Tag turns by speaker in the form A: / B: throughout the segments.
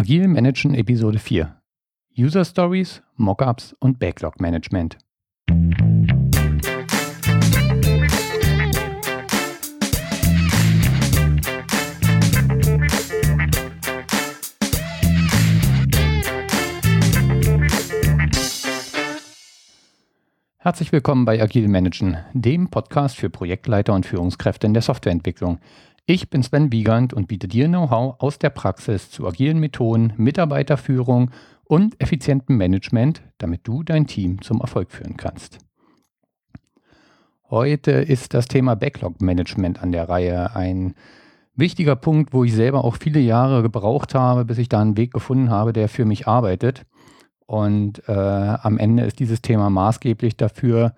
A: Agil Managen Episode 4. User Stories, Mockups und Backlog Management. Herzlich willkommen bei Agil Managen, dem Podcast für Projektleiter und Führungskräfte in der Softwareentwicklung. Ich bin Sven Wiegand und biete dir Know-how aus der Praxis zu agilen Methoden, Mitarbeiterführung und effizientem Management, damit du dein Team zum Erfolg führen kannst. Heute ist das Thema Backlog-Management an der Reihe. Ein wichtiger Punkt, wo ich selber auch viele Jahre gebraucht habe, bis ich da einen Weg gefunden habe, der für mich arbeitet. Und äh, am Ende ist dieses Thema maßgeblich dafür,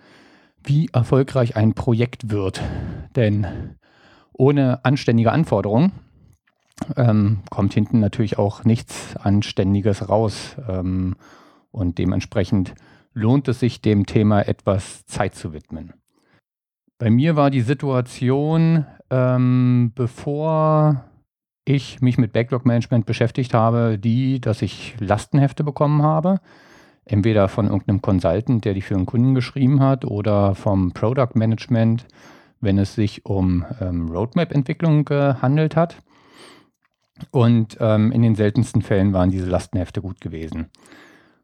A: wie erfolgreich ein Projekt wird. Denn ohne anständige Anforderungen ähm, kommt hinten natürlich auch nichts Anständiges raus. Ähm, und dementsprechend lohnt es sich, dem Thema etwas Zeit zu widmen. Bei mir war die Situation, ähm, bevor ich mich mit Backlog-Management beschäftigt habe, die, dass ich Lastenhefte bekommen habe. Entweder von irgendeinem Consultant, der die für einen Kunden geschrieben hat, oder vom Product Management, wenn es sich um ähm, Roadmap-Entwicklung gehandelt hat. Und ähm, in den seltensten Fällen waren diese Lastenhefte gut gewesen.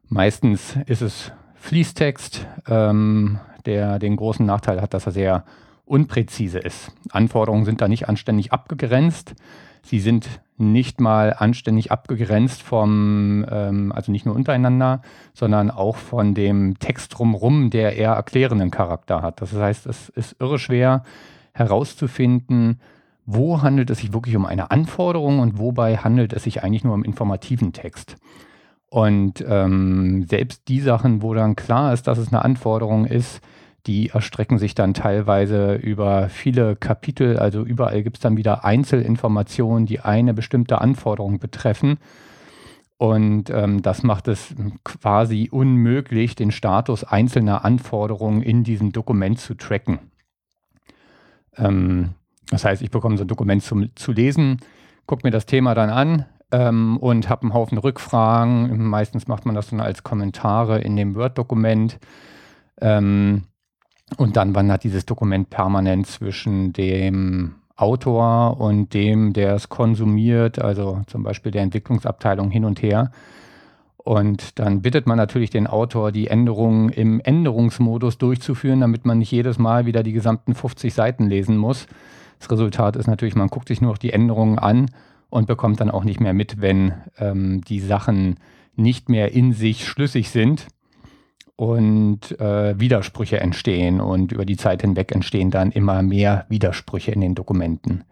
A: Meistens ist es Fließtext, ähm, der den großen Nachteil hat, dass er sehr unpräzise ist. Anforderungen sind da nicht anständig abgegrenzt. Sie sind nicht mal anständig abgegrenzt vom, ähm, also nicht nur untereinander, sondern auch von dem Text drumherum, der eher erklärenden Charakter hat. Das heißt, es ist irre schwer herauszufinden, wo handelt es sich wirklich um eine Anforderung und wobei handelt es sich eigentlich nur um informativen Text. Und ähm, selbst die Sachen, wo dann klar ist, dass es eine Anforderung ist, die erstrecken sich dann teilweise über viele Kapitel. Also überall gibt es dann wieder Einzelinformationen, die eine bestimmte Anforderung betreffen. Und ähm, das macht es quasi unmöglich, den Status einzelner Anforderungen in diesem Dokument zu tracken. Ähm, das heißt, ich bekomme so ein Dokument zum, zu lesen, gucke mir das Thema dann an ähm, und habe einen Haufen Rückfragen. Meistens macht man das dann als Kommentare in dem Word-Dokument. Ähm, und dann wandert dieses Dokument permanent zwischen dem Autor und dem, der es konsumiert, also zum Beispiel der Entwicklungsabteilung hin und her. Und dann bittet man natürlich den Autor, die Änderungen im Änderungsmodus durchzuführen, damit man nicht jedes Mal wieder die gesamten 50 Seiten lesen muss. Das Resultat ist natürlich, man guckt sich nur noch die Änderungen an und bekommt dann auch nicht mehr mit, wenn ähm, die Sachen nicht mehr in sich schlüssig sind und äh, Widersprüche entstehen und über die Zeit hinweg entstehen dann immer mehr Widersprüche in den Dokumenten.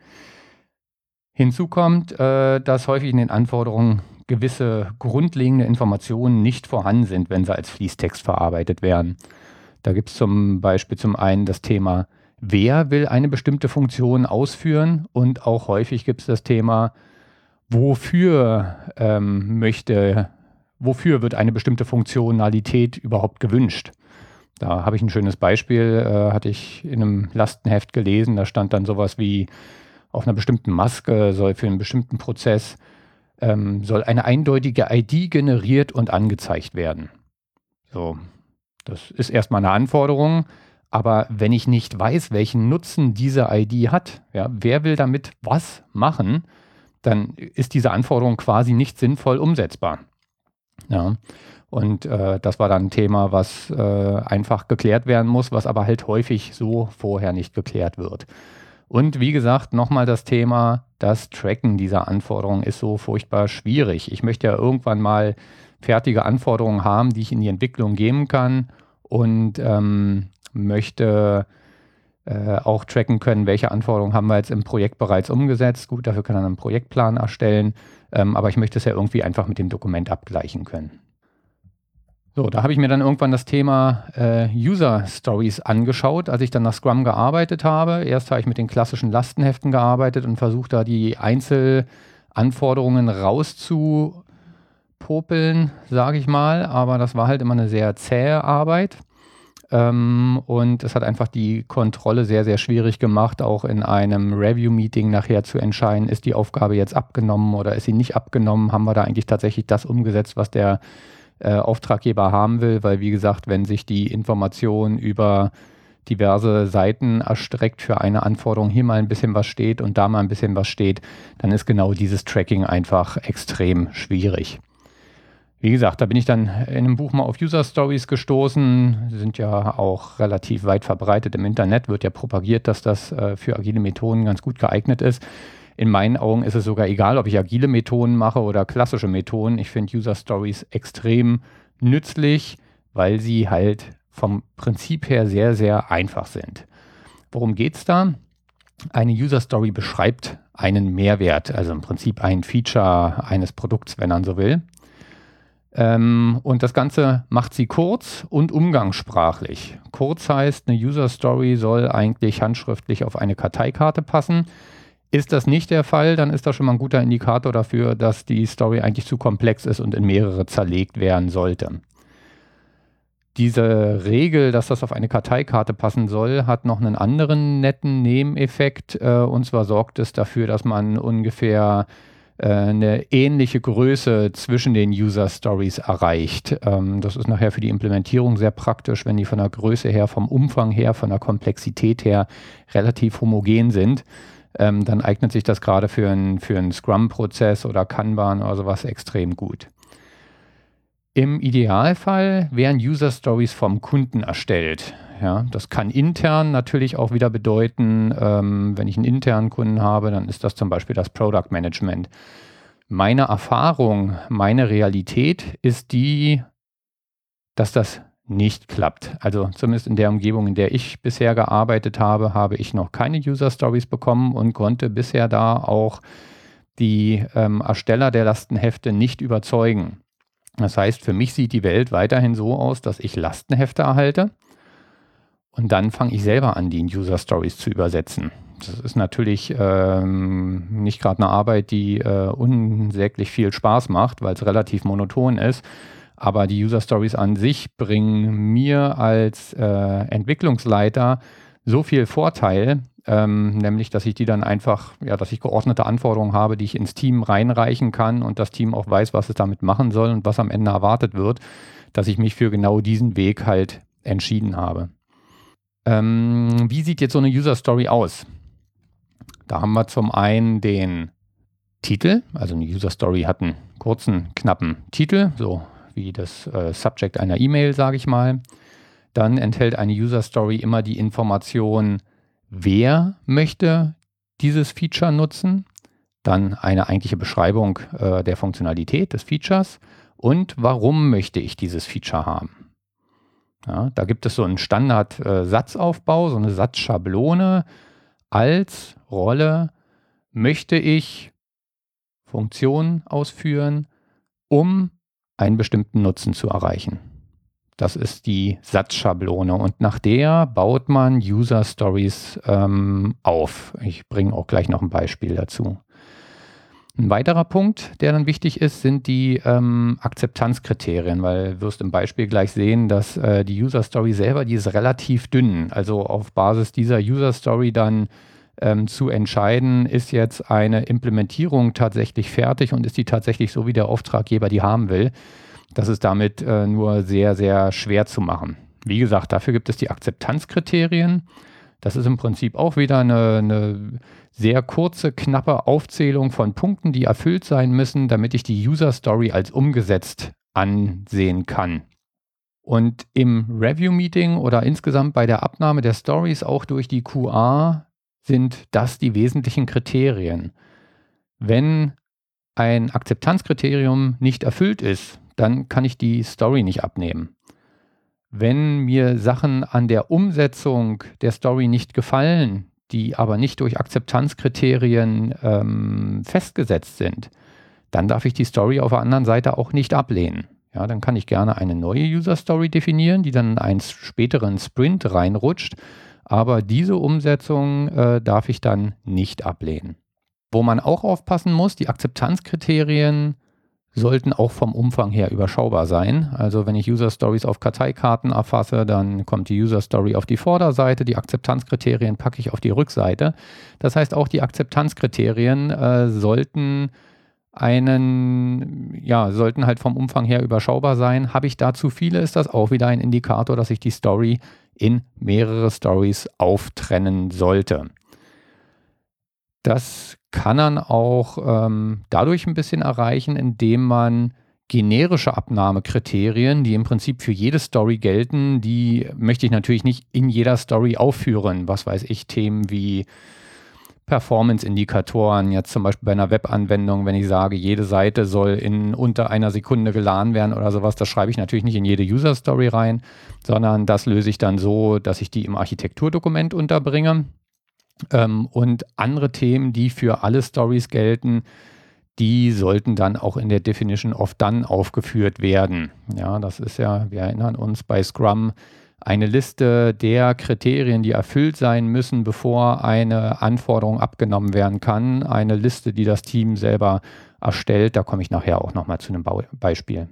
A: Hinzu kommt, äh, dass häufig in den Anforderungen gewisse grundlegende Informationen nicht vorhanden sind, wenn sie als Fließtext verarbeitet werden. Da gibt es zum Beispiel zum einen das Thema, wer will eine bestimmte Funktion ausführen und auch häufig gibt es das Thema, wofür ähm, möchte wofür wird eine bestimmte Funktionalität überhaupt gewünscht. Da habe ich ein schönes Beispiel, äh, hatte ich in einem Lastenheft gelesen, da stand dann sowas wie, auf einer bestimmten Maske soll für einen bestimmten Prozess, ähm, soll eine eindeutige ID generiert und angezeigt werden. So, das ist erstmal eine Anforderung, aber wenn ich nicht weiß, welchen Nutzen diese ID hat, ja, wer will damit was machen, dann ist diese Anforderung quasi nicht sinnvoll umsetzbar. Ja. Und äh, das war dann ein Thema, was äh, einfach geklärt werden muss, was aber halt häufig so vorher nicht geklärt wird. Und wie gesagt, nochmal das Thema, das Tracken dieser Anforderungen ist so furchtbar schwierig. Ich möchte ja irgendwann mal fertige Anforderungen haben, die ich in die Entwicklung geben kann und ähm, möchte äh, auch tracken können, welche Anforderungen haben wir jetzt im Projekt bereits umgesetzt. Gut, dafür kann man einen Projektplan erstellen, ähm, aber ich möchte es ja irgendwie einfach mit dem Dokument abgleichen können. So, da habe ich mir dann irgendwann das Thema äh, User Stories angeschaut, als ich dann nach Scrum gearbeitet habe. Erst habe ich mit den klassischen Lastenheften gearbeitet und versucht da die Einzelanforderungen rauszupopeln, sage ich mal. Aber das war halt immer eine sehr zähe Arbeit. Ähm, und es hat einfach die Kontrolle sehr, sehr schwierig gemacht, auch in einem Review-Meeting nachher zu entscheiden, ist die Aufgabe jetzt abgenommen oder ist sie nicht abgenommen? Haben wir da eigentlich tatsächlich das umgesetzt, was der äh, Auftraggeber haben will? Weil, wie gesagt, wenn sich die Information über diverse Seiten erstreckt für eine Anforderung, hier mal ein bisschen was steht und da mal ein bisschen was steht, dann ist genau dieses Tracking einfach extrem schwierig. Wie gesagt, da bin ich dann in einem Buch mal auf User Stories gestoßen. Die sind ja auch relativ weit verbreitet im Internet, wird ja propagiert, dass das äh, für agile Methoden ganz gut geeignet ist. In meinen Augen ist es sogar egal, ob ich agile Methoden mache oder klassische Methoden. Ich finde User Stories extrem nützlich, weil sie halt vom Prinzip her sehr, sehr einfach sind. Worum geht es da? Eine User Story beschreibt einen Mehrwert, also im Prinzip ein Feature eines Produkts, wenn man so will. Ähm, und das Ganze macht sie kurz und umgangssprachlich. Kurz heißt, eine User Story soll eigentlich handschriftlich auf eine Karteikarte passen. Ist das nicht der Fall, dann ist das schon mal ein guter Indikator dafür, dass die Story eigentlich zu komplex ist und in mehrere zerlegt werden sollte. Diese Regel, dass das auf eine Karteikarte passen soll, hat noch einen anderen netten Nebeneffekt. Äh, und zwar sorgt es dafür, dass man ungefähr äh, eine ähnliche Größe zwischen den User Stories erreicht. Ähm, das ist nachher für die Implementierung sehr praktisch, wenn die von der Größe her, vom Umfang her, von der Komplexität her relativ homogen sind. Ähm, dann eignet sich das gerade für einen für Scrum-Prozess oder Kanban oder sowas extrem gut. Im Idealfall werden User Stories vom Kunden erstellt. Ja, das kann intern natürlich auch wieder bedeuten, ähm, wenn ich einen internen Kunden habe, dann ist das zum Beispiel das Product Management. Meine Erfahrung, meine Realität ist die, dass das nicht klappt. Also zumindest in der Umgebung, in der ich bisher gearbeitet habe, habe ich noch keine User Stories bekommen und konnte bisher da auch die ähm, Ersteller der Lastenhefte nicht überzeugen. Das heißt, für mich sieht die Welt weiterhin so aus, dass ich Lastenhefte erhalte und dann fange ich selber an, die in User Stories zu übersetzen. Das ist natürlich ähm, nicht gerade eine Arbeit, die äh, unsäglich viel Spaß macht, weil es relativ monoton ist. Aber die User Stories an sich bringen mir als äh, Entwicklungsleiter so viel Vorteil, ähm, nämlich dass ich die dann einfach, ja, dass ich geordnete Anforderungen habe, die ich ins Team reinreichen kann und das Team auch weiß, was es damit machen soll und was am Ende erwartet wird, dass ich mich für genau diesen Weg halt entschieden habe. Ähm, wie sieht jetzt so eine User Story aus? Da haben wir zum einen den Titel, also eine User Story hat einen kurzen, knappen Titel, so wie das äh, Subject einer E-Mail, sage ich mal. Dann enthält eine User Story immer die Information, wer möchte dieses Feature nutzen, dann eine eigentliche Beschreibung äh, der Funktionalität des Features und warum möchte ich dieses Feature haben. Ja, da gibt es so einen Standard-Satzaufbau, äh, so eine Satzschablone. Als Rolle möchte ich Funktionen ausführen, um einen bestimmten Nutzen zu erreichen. Das ist die Satzschablone und nach der baut man User Stories ähm, auf. Ich bringe auch gleich noch ein Beispiel dazu. Ein weiterer Punkt, der dann wichtig ist, sind die ähm, Akzeptanzkriterien, weil du wirst im Beispiel gleich sehen, dass äh, die User Story selber, die ist relativ dünn. Also auf Basis dieser User Story dann ähm, zu entscheiden, ist jetzt eine Implementierung tatsächlich fertig und ist die tatsächlich so, wie der Auftraggeber die haben will. Das ist damit äh, nur sehr, sehr schwer zu machen. Wie gesagt, dafür gibt es die Akzeptanzkriterien. Das ist im Prinzip auch wieder eine, eine sehr kurze, knappe Aufzählung von Punkten, die erfüllt sein müssen, damit ich die User Story als umgesetzt ansehen kann. Und im Review-Meeting oder insgesamt bei der Abnahme der Stories auch durch die QA sind das die wesentlichen Kriterien. Wenn ein Akzeptanzkriterium nicht erfüllt ist, dann kann ich die Story nicht abnehmen. Wenn mir Sachen an der Umsetzung der Story nicht gefallen, die aber nicht durch Akzeptanzkriterien ähm, festgesetzt sind, dann darf ich die Story auf der anderen Seite auch nicht ablehnen. Ja, dann kann ich gerne eine neue User Story definieren, die dann in einen späteren Sprint reinrutscht. Aber diese Umsetzung äh, darf ich dann nicht ablehnen. Wo man auch aufpassen muss, die Akzeptanzkriterien sollten auch vom Umfang her überschaubar sein. Also wenn ich User Stories auf Karteikarten erfasse, dann kommt die User Story auf die Vorderseite, die Akzeptanzkriterien packe ich auf die Rückseite. Das heißt, auch die Akzeptanzkriterien äh, sollten einen, ja, sollten halt vom Umfang her überschaubar sein. Habe ich da zu viele, ist das auch wieder ein Indikator, dass ich die Story in mehrere Stories auftrennen sollte. Das kann man auch ähm, dadurch ein bisschen erreichen, indem man generische Abnahmekriterien, die im Prinzip für jede Story gelten, die möchte ich natürlich nicht in jeder Story aufführen. Was weiß ich, Themen wie Performance-Indikatoren, jetzt zum Beispiel bei einer Webanwendung, wenn ich sage, jede Seite soll in unter einer Sekunde geladen werden oder sowas, das schreibe ich natürlich nicht in jede User-Story rein, sondern das löse ich dann so, dass ich die im Architekturdokument unterbringe. Ähm, und andere Themen, die für alle Stories gelten, die sollten dann auch in der Definition of Done aufgeführt werden. Ja, das ist ja, wir erinnern uns bei Scrum, eine Liste der Kriterien, die erfüllt sein müssen, bevor eine Anforderung abgenommen werden kann. Eine Liste, die das Team selber erstellt. Da komme ich nachher auch nochmal zu einem Beispiel.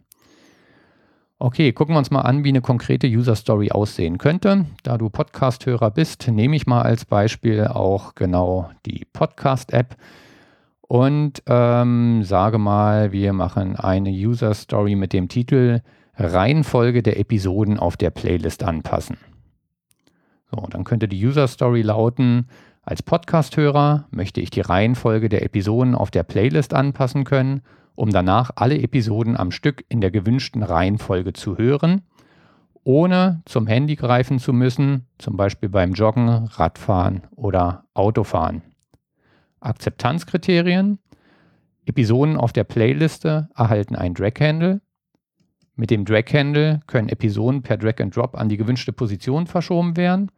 A: Okay, gucken wir uns mal an, wie eine konkrete User Story aussehen könnte. Da du Podcast-Hörer bist, nehme ich mal als Beispiel auch genau die Podcast-App und ähm, sage mal, wir machen eine User Story mit dem Titel Reihenfolge der Episoden auf der Playlist anpassen. So, dann könnte die User Story lauten, als Podcast-Hörer möchte ich die Reihenfolge der Episoden auf der Playlist anpassen können um danach alle Episoden am Stück in der gewünschten Reihenfolge zu hören, ohne zum Handy greifen zu müssen, zum Beispiel beim Joggen, Radfahren oder Autofahren. Akzeptanzkriterien. Episoden auf der Playliste erhalten ein Drag-Handle. Mit dem Drag-Handle können Episoden per Drag and Drop an die gewünschte Position verschoben werden.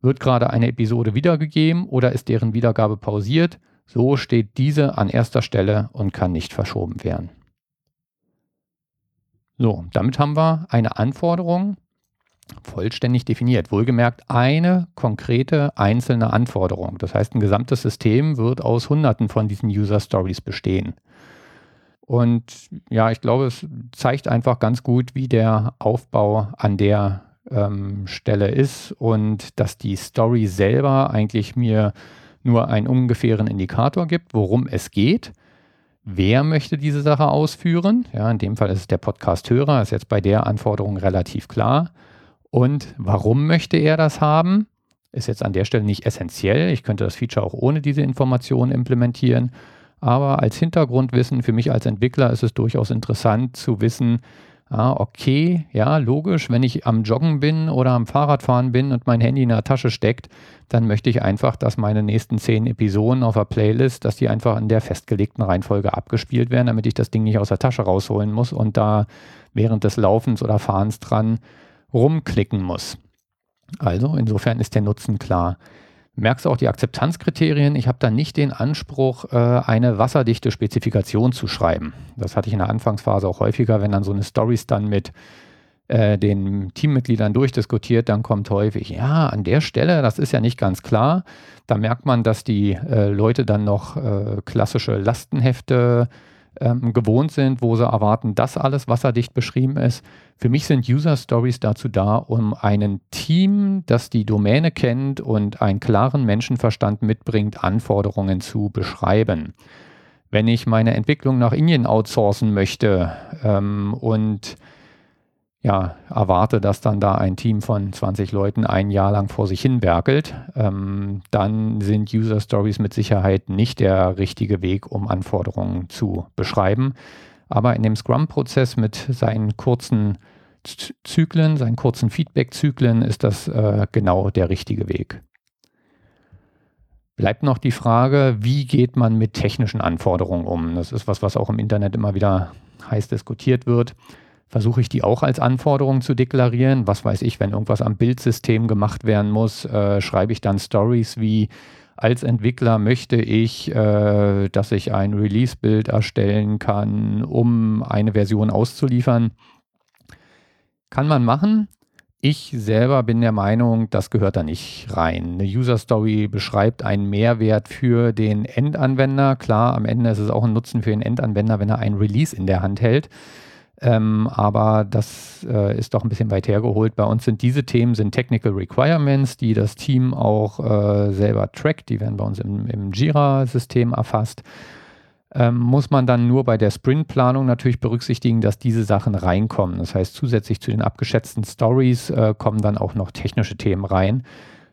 A: Wird gerade eine Episode wiedergegeben oder ist deren Wiedergabe pausiert, so steht diese an erster Stelle und kann nicht verschoben werden. So, damit haben wir eine Anforderung vollständig definiert. Wohlgemerkt eine konkrete einzelne Anforderung. Das heißt, ein gesamtes System wird aus Hunderten von diesen User Stories bestehen. Und ja, ich glaube, es zeigt einfach ganz gut, wie der Aufbau an der ähm, Stelle ist und dass die Story selber eigentlich mir nur einen ungefähren Indikator gibt, worum es geht. Wer möchte diese Sache ausführen? Ja, in dem Fall ist es der Podcast-Hörer, ist jetzt bei der Anforderung relativ klar. Und warum möchte er das haben? Ist jetzt an der Stelle nicht essentiell. Ich könnte das Feature auch ohne diese Informationen implementieren. Aber als Hintergrundwissen für mich als Entwickler ist es durchaus interessant zu wissen, Ah, okay, ja, logisch. Wenn ich am Joggen bin oder am Fahrradfahren bin und mein Handy in der Tasche steckt, dann möchte ich einfach, dass meine nächsten zehn Episoden auf der Playlist, dass die einfach in der festgelegten Reihenfolge abgespielt werden, damit ich das Ding nicht aus der Tasche rausholen muss und da während des Laufens oder Fahrens dran rumklicken muss. Also insofern ist der Nutzen klar merkst auch die Akzeptanzkriterien. Ich habe da nicht den Anspruch, äh, eine wasserdichte Spezifikation zu schreiben. Das hatte ich in der Anfangsphase auch häufiger, wenn dann so eine Stories dann mit äh, den Teammitgliedern durchdiskutiert, dann kommt häufig, ja, an der Stelle, das ist ja nicht ganz klar. Da merkt man, dass die äh, Leute dann noch äh, klassische Lastenhefte ähm, gewohnt sind, wo sie erwarten, dass alles wasserdicht beschrieben ist. Für mich sind User Stories dazu da, um ein Team, das die Domäne kennt und einen klaren Menschenverstand mitbringt, Anforderungen zu beschreiben. Wenn ich meine Entwicklung nach Indien outsourcen möchte ähm, und ja, erwarte, dass dann da ein Team von 20 Leuten ein Jahr lang vor sich hin werkelt, ähm, dann sind User Stories mit Sicherheit nicht der richtige Weg, um Anforderungen zu beschreiben. Aber in dem Scrum-Prozess mit seinen kurzen Zyklen, seinen kurzen Feedback-Zyklen ist das äh, genau der richtige Weg. Bleibt noch die Frage, wie geht man mit technischen Anforderungen um? Das ist was, was auch im Internet immer wieder heiß diskutiert wird versuche ich die auch als Anforderung zu deklarieren. Was weiß ich, wenn irgendwas am Bildsystem gemacht werden muss, äh, schreibe ich dann Stories wie als Entwickler möchte ich, äh, dass ich ein Release-Bild erstellen kann, um eine Version auszuliefern. Kann man machen. Ich selber bin der Meinung, das gehört da nicht rein. Eine User Story beschreibt einen Mehrwert für den Endanwender. Klar, am Ende ist es auch ein Nutzen für den Endanwender, wenn er ein Release in der Hand hält. Ähm, aber das äh, ist doch ein bisschen weit hergeholt. Bei uns sind diese Themen sind Technical Requirements, die das Team auch äh, selber trackt. Die werden bei uns im, im Jira-System erfasst ähm, muss man dann nur bei der Sprintplanung natürlich berücksichtigen, dass diese Sachen reinkommen. Das heißt, zusätzlich zu den abgeschätzten Stories äh, kommen dann auch noch technische Themen rein.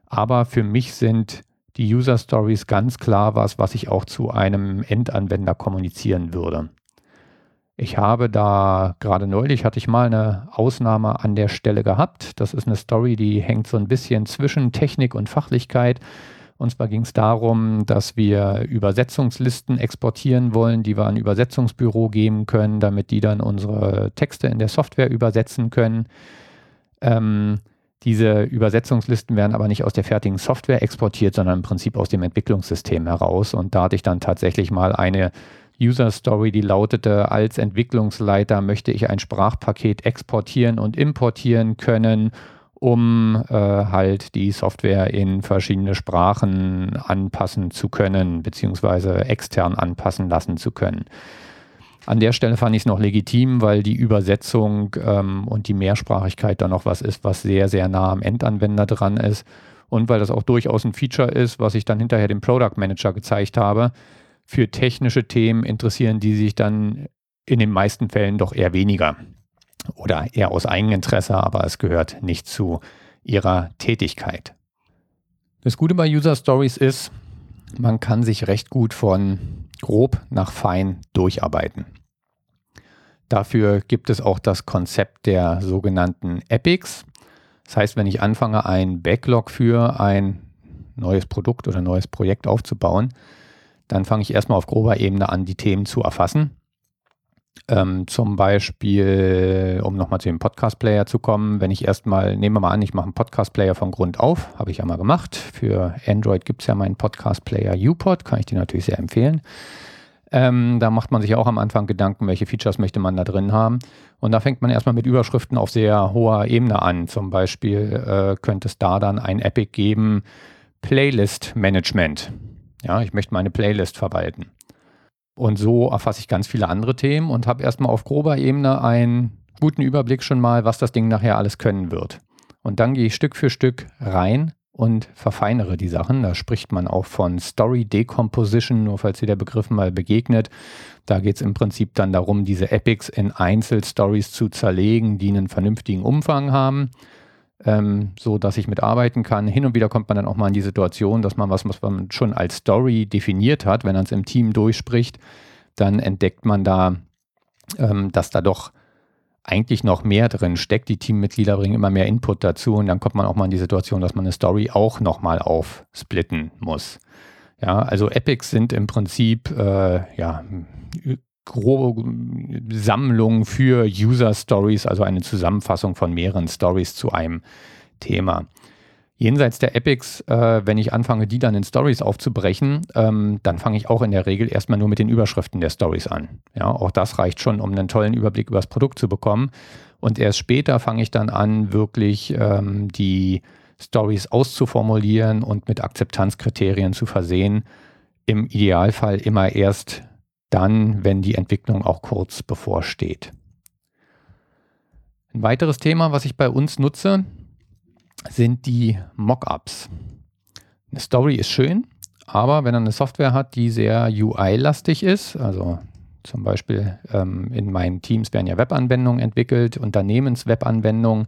A: Aber für mich sind die User Stories ganz klar was, was ich auch zu einem Endanwender kommunizieren würde. Ich habe da gerade neulich hatte ich mal eine Ausnahme an der Stelle gehabt. Das ist eine Story, die hängt so ein bisschen zwischen Technik und Fachlichkeit. Und zwar ging es darum, dass wir Übersetzungslisten exportieren wollen, die wir an Übersetzungsbüro geben können, damit die dann unsere Texte in der Software übersetzen können. Ähm, diese Übersetzungslisten werden aber nicht aus der fertigen Software exportiert, sondern im Prinzip aus dem Entwicklungssystem heraus. Und da hatte ich dann tatsächlich mal eine User Story, die lautete, als Entwicklungsleiter möchte ich ein Sprachpaket exportieren und importieren können um äh, halt die Software in verschiedene Sprachen anpassen zu können, beziehungsweise extern anpassen lassen zu können. An der Stelle fand ich es noch legitim, weil die Übersetzung ähm, und die Mehrsprachigkeit da noch was ist, was sehr, sehr nah am Endanwender dran ist. Und weil das auch durchaus ein Feature ist, was ich dann hinterher dem Product Manager gezeigt habe. Für technische Themen interessieren die sich dann in den meisten Fällen doch eher weniger oder eher aus Eigeninteresse, aber es gehört nicht zu ihrer Tätigkeit. Das Gute bei User Stories ist, man kann sich recht gut von grob nach fein durcharbeiten. Dafür gibt es auch das Konzept der sogenannten Epics. Das heißt, wenn ich anfange, ein Backlog für ein neues Produkt oder neues Projekt aufzubauen, dann fange ich erstmal auf grober Ebene an, die Themen zu erfassen ähm, zum Beispiel, um nochmal zu dem Podcast-Player zu kommen, wenn ich erstmal, nehmen wir mal an, ich mache einen Podcast-Player von Grund auf, habe ich ja mal gemacht. Für Android gibt es ja meinen Podcast-Player UPod, kann ich dir natürlich sehr empfehlen. Ähm, da macht man sich auch am Anfang Gedanken, welche Features möchte man da drin haben. Und da fängt man erstmal mit Überschriften auf sehr hoher Ebene an. Zum Beispiel äh, könnte es da dann ein Epic geben, Playlist Management. Ja, ich möchte meine Playlist verwalten. Und so erfasse ich ganz viele andere Themen und habe erstmal auf grober Ebene einen guten Überblick schon mal, was das Ding nachher alles können wird. Und dann gehe ich Stück für Stück rein und verfeinere die Sachen. Da spricht man auch von Story Decomposition, nur falls dir der Begriff mal begegnet. Da geht es im Prinzip dann darum, diese Epics in Einzelstories zu zerlegen, die einen vernünftigen Umfang haben ähm, so dass ich mitarbeiten kann. Hin und wieder kommt man dann auch mal in die Situation, dass man was, was man schon als Story definiert hat, wenn man es im Team durchspricht, dann entdeckt man da, ähm, dass da doch eigentlich noch mehr drin steckt. Die Teammitglieder bringen immer mehr Input dazu und dann kommt man auch mal in die Situation, dass man eine Story auch nochmal aufsplitten muss. Ja, also Epics sind im Prinzip äh, ja, Sammlung für User Stories, also eine Zusammenfassung von mehreren Stories zu einem Thema. Jenseits der Epics, äh, wenn ich anfange, die dann in Stories aufzubrechen, ähm, dann fange ich auch in der Regel erstmal nur mit den Überschriften der Stories an. Ja, auch das reicht schon, um einen tollen Überblick über das Produkt zu bekommen. Und erst später fange ich dann an, wirklich ähm, die Stories auszuformulieren und mit Akzeptanzkriterien zu versehen. Im Idealfall immer erst dann, wenn die Entwicklung auch kurz bevorsteht. Ein weiteres Thema, was ich bei uns nutze, sind die Mockups. Eine Story ist schön, aber wenn er eine Software hat, die sehr UI-lastig ist, also zum Beispiel ähm, in meinen Teams werden ja Webanwendungen entwickelt, Unternehmenswebanwendungen,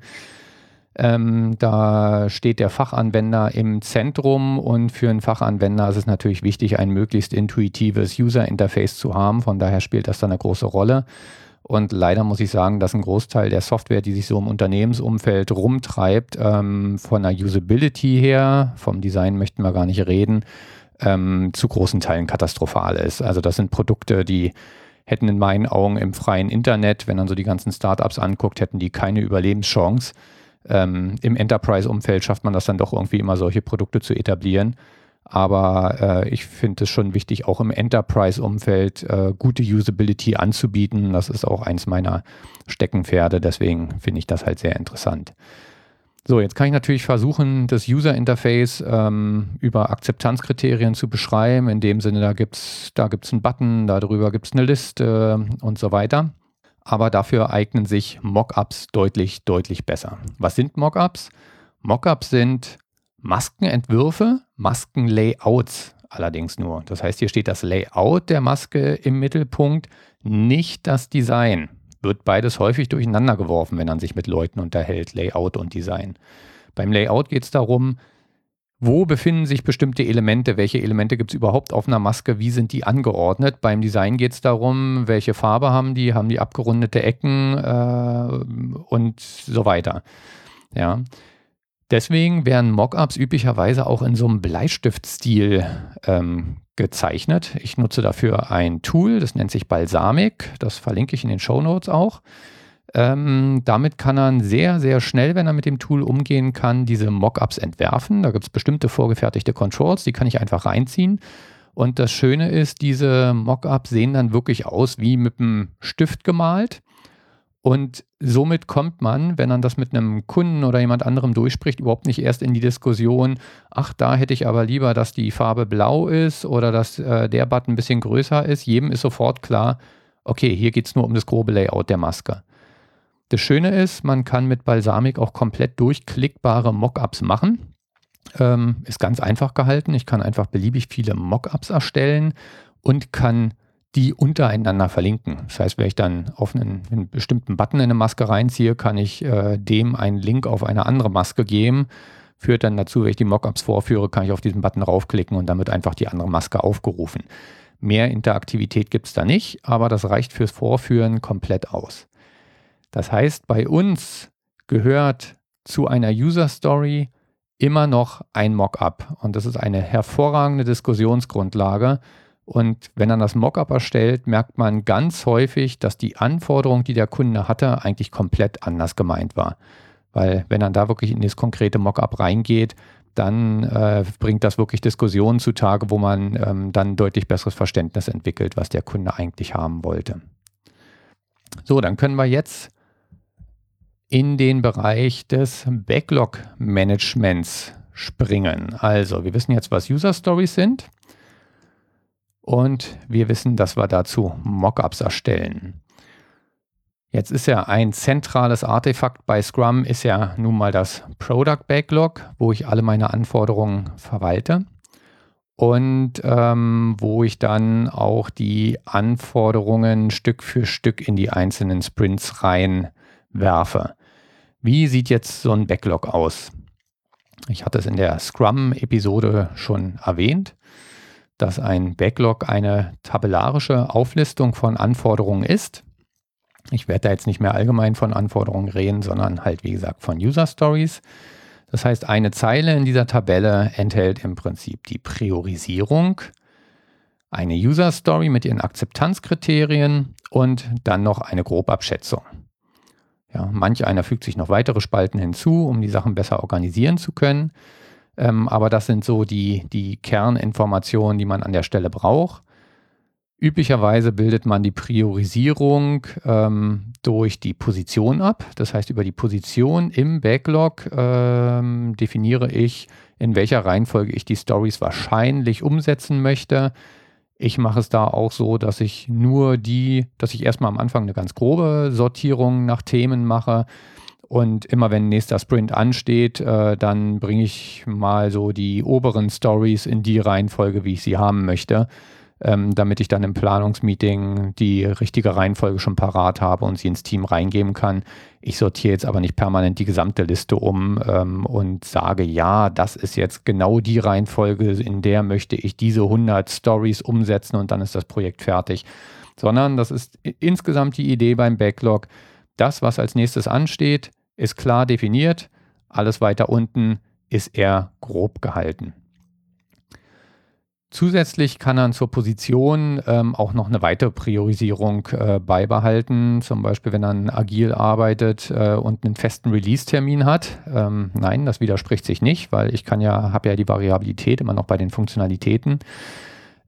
A: ähm, da steht der Fachanwender im Zentrum und für einen Fachanwender ist es natürlich wichtig, ein möglichst intuitives User-Interface zu haben. Von daher spielt das dann eine große Rolle. Und leider muss ich sagen, dass ein Großteil der Software, die sich so im Unternehmensumfeld rumtreibt, ähm, von der Usability her, vom Design möchten wir gar nicht reden, ähm, zu großen Teilen katastrophal ist. Also das sind Produkte, die hätten in meinen Augen im freien Internet, wenn man so die ganzen Startups anguckt, hätten die keine Überlebenschance ähm, Im Enterprise-Umfeld schafft man das dann doch irgendwie immer, solche Produkte zu etablieren. Aber äh, ich finde es schon wichtig, auch im Enterprise-Umfeld äh, gute Usability anzubieten. Das ist auch eins meiner Steckenpferde. Deswegen finde ich das halt sehr interessant. So, jetzt kann ich natürlich versuchen, das User Interface ähm, über Akzeptanzkriterien zu beschreiben. In dem Sinne, da gibt es da gibt's einen Button, darüber gibt es eine Liste und so weiter. Aber dafür eignen sich Mockups deutlich, deutlich besser. Was sind Mockups? Mockups sind Maskenentwürfe, Maskenlayouts allerdings nur. Das heißt, hier steht das Layout der Maske im Mittelpunkt, nicht das Design wird beides häufig durcheinander geworfen, wenn man sich mit Leuten unterhält, Layout und Design. Beim Layout geht es darum, wo befinden sich bestimmte Elemente, welche Elemente gibt es überhaupt auf einer Maske, wie sind die angeordnet. Beim Design geht es darum, welche Farbe haben die, haben die abgerundete Ecken äh, und so weiter. Ja. Deswegen werden Mockups üblicherweise auch in so einem Bleistiftstil ähm, gezeichnet. Ich nutze dafür ein Tool, das nennt sich Balsamic. Das verlinke ich in den Show Notes auch. Ähm, damit kann man sehr, sehr schnell, wenn er mit dem Tool umgehen kann, diese Mockups entwerfen. Da gibt es bestimmte vorgefertigte Controls, die kann ich einfach reinziehen. Und das Schöne ist, diese Mockups sehen dann wirklich aus wie mit einem Stift gemalt. Und somit kommt man, wenn man das mit einem Kunden oder jemand anderem durchspricht, überhaupt nicht erst in die Diskussion, ach, da hätte ich aber lieber, dass die Farbe blau ist oder dass äh, der Button ein bisschen größer ist. Jedem ist sofort klar, okay, hier geht es nur um das grobe Layout der Maske. Das Schöne ist, man kann mit Balsamic auch komplett durchklickbare Mockups machen. Ähm, ist ganz einfach gehalten. Ich kann einfach beliebig viele Mockups erstellen und kann die untereinander verlinken. Das heißt, wenn ich dann auf einen, einen bestimmten Button in eine Maske reinziehe, kann ich äh, dem einen Link auf eine andere Maske geben. Führt dann dazu, wenn ich die Mockups vorführe, kann ich auf diesen Button raufklicken und wird einfach die andere Maske aufgerufen. Mehr Interaktivität gibt es da nicht, aber das reicht fürs Vorführen komplett aus. Das heißt, bei uns gehört zu einer User Story immer noch ein Mockup. Und das ist eine hervorragende Diskussionsgrundlage, und wenn er das Mockup erstellt, merkt man ganz häufig, dass die Anforderung, die der Kunde hatte, eigentlich komplett anders gemeint war. Weil wenn er da wirklich in das konkrete Mockup reingeht, dann äh, bringt das wirklich Diskussionen zutage, wo man ähm, dann deutlich besseres Verständnis entwickelt, was der Kunde eigentlich haben wollte. So, dann können wir jetzt in den Bereich des Backlog-Managements springen. Also, wir wissen jetzt, was User Stories sind. Und wir wissen, dass wir dazu Mockups erstellen. Jetzt ist ja ein zentrales Artefakt bei Scrum, ist ja nun mal das Product Backlog, wo ich alle meine Anforderungen verwalte und ähm, wo ich dann auch die Anforderungen Stück für Stück in die einzelnen Sprints reinwerfe. Wie sieht jetzt so ein Backlog aus? Ich hatte es in der Scrum-Episode schon erwähnt dass ein Backlog eine tabellarische Auflistung von Anforderungen ist. Ich werde da jetzt nicht mehr allgemein von Anforderungen reden, sondern halt, wie gesagt, von User Stories. Das heißt, eine Zeile in dieser Tabelle enthält im Prinzip die Priorisierung, eine User Story mit ihren Akzeptanzkriterien und dann noch eine Grobabschätzung. Ja, manch einer fügt sich noch weitere Spalten hinzu, um die Sachen besser organisieren zu können. Ähm, aber das sind so die, die Kerninformationen, die man an der Stelle braucht. Üblicherweise bildet man die Priorisierung ähm, durch die Position ab. Das heißt, über die Position im Backlog ähm, definiere ich, in welcher Reihenfolge ich die Stories wahrscheinlich umsetzen möchte. Ich mache es da auch so, dass ich nur die, dass ich erstmal am Anfang eine ganz grobe Sortierung nach Themen mache. Und immer wenn nächster Sprint ansteht, äh, dann bringe ich mal so die oberen Stories in die Reihenfolge, wie ich sie haben möchte, ähm, damit ich dann im Planungsmeeting die richtige Reihenfolge schon parat habe und sie ins Team reingeben kann. Ich sortiere jetzt aber nicht permanent die gesamte Liste um ähm, und sage, ja, das ist jetzt genau die Reihenfolge, in der möchte ich diese 100 Stories umsetzen und dann ist das Projekt fertig. Sondern das ist insgesamt die Idee beim Backlog. Das, was als nächstes ansteht, ist klar definiert, alles weiter unten ist eher grob gehalten. Zusätzlich kann man zur Position ähm, auch noch eine weitere Priorisierung äh, beibehalten, zum Beispiel wenn man agil arbeitet äh, und einen festen Release-Termin hat. Ähm, nein, das widerspricht sich nicht, weil ich kann ja, habe ja die Variabilität immer noch bei den Funktionalitäten.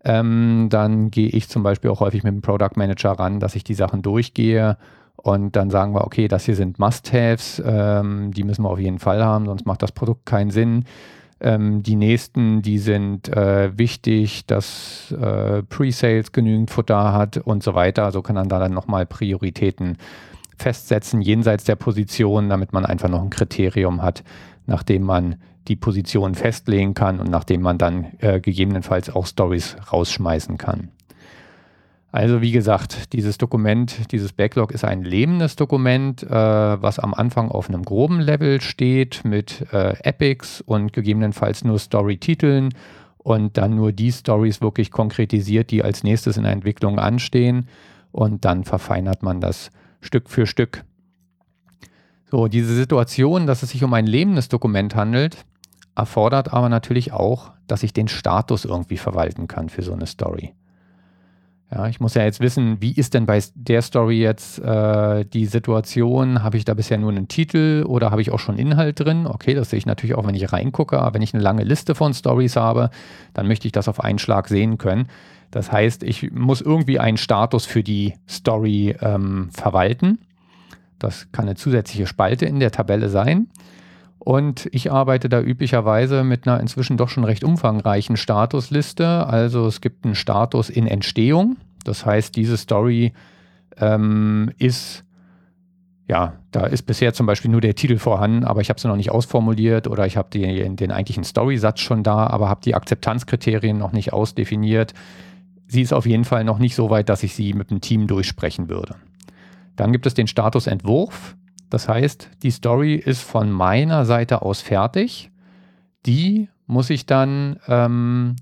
A: Ähm, dann gehe ich zum Beispiel auch häufig mit dem Product Manager ran, dass ich die Sachen durchgehe und dann sagen wir, okay, das hier sind Must-Haves, ähm, die müssen wir auf jeden Fall haben, sonst macht das Produkt keinen Sinn. Ähm, die nächsten, die sind äh, wichtig, dass äh, Pre-Sales genügend Futter hat und so weiter. Also kann man da dann nochmal Prioritäten festsetzen, jenseits der Position, damit man einfach noch ein Kriterium hat, nachdem man die Position festlegen kann und nachdem man dann äh, gegebenenfalls auch Stories rausschmeißen kann. Also wie gesagt, dieses Dokument, dieses Backlog ist ein lebendes Dokument, äh, was am Anfang auf einem groben Level steht mit äh, Epics und gegebenenfalls nur Story-Titeln und dann nur die Stories wirklich konkretisiert, die als nächstes in der Entwicklung anstehen und dann verfeinert man das Stück für Stück. So, diese Situation, dass es sich um ein lebendes Dokument handelt, erfordert aber natürlich auch, dass ich den Status irgendwie verwalten kann für so eine Story. Ja, ich muss ja jetzt wissen, wie ist denn bei der Story jetzt äh, die Situation? Habe ich da bisher nur einen Titel oder habe ich auch schon Inhalt drin? Okay, das sehe ich natürlich auch, wenn ich reingucke. Aber wenn ich eine lange Liste von Stories habe, dann möchte ich das auf einen Schlag sehen können. Das heißt, ich muss irgendwie einen Status für die Story ähm, verwalten. Das kann eine zusätzliche Spalte in der Tabelle sein. Und ich arbeite da üblicherweise mit einer inzwischen doch schon recht umfangreichen Statusliste. Also es gibt einen Status in Entstehung. Das heißt, diese Story ähm, ist, ja, da ist bisher zum Beispiel nur der Titel vorhanden, aber ich habe sie noch nicht ausformuliert oder ich habe den, den eigentlichen Story-Satz schon da, aber habe die Akzeptanzkriterien noch nicht ausdefiniert. Sie ist auf jeden Fall noch nicht so weit, dass ich sie mit dem Team durchsprechen würde. Dann gibt es den Statusentwurf. Das heißt, die Story ist von meiner Seite aus fertig. Die muss ich dann ähm,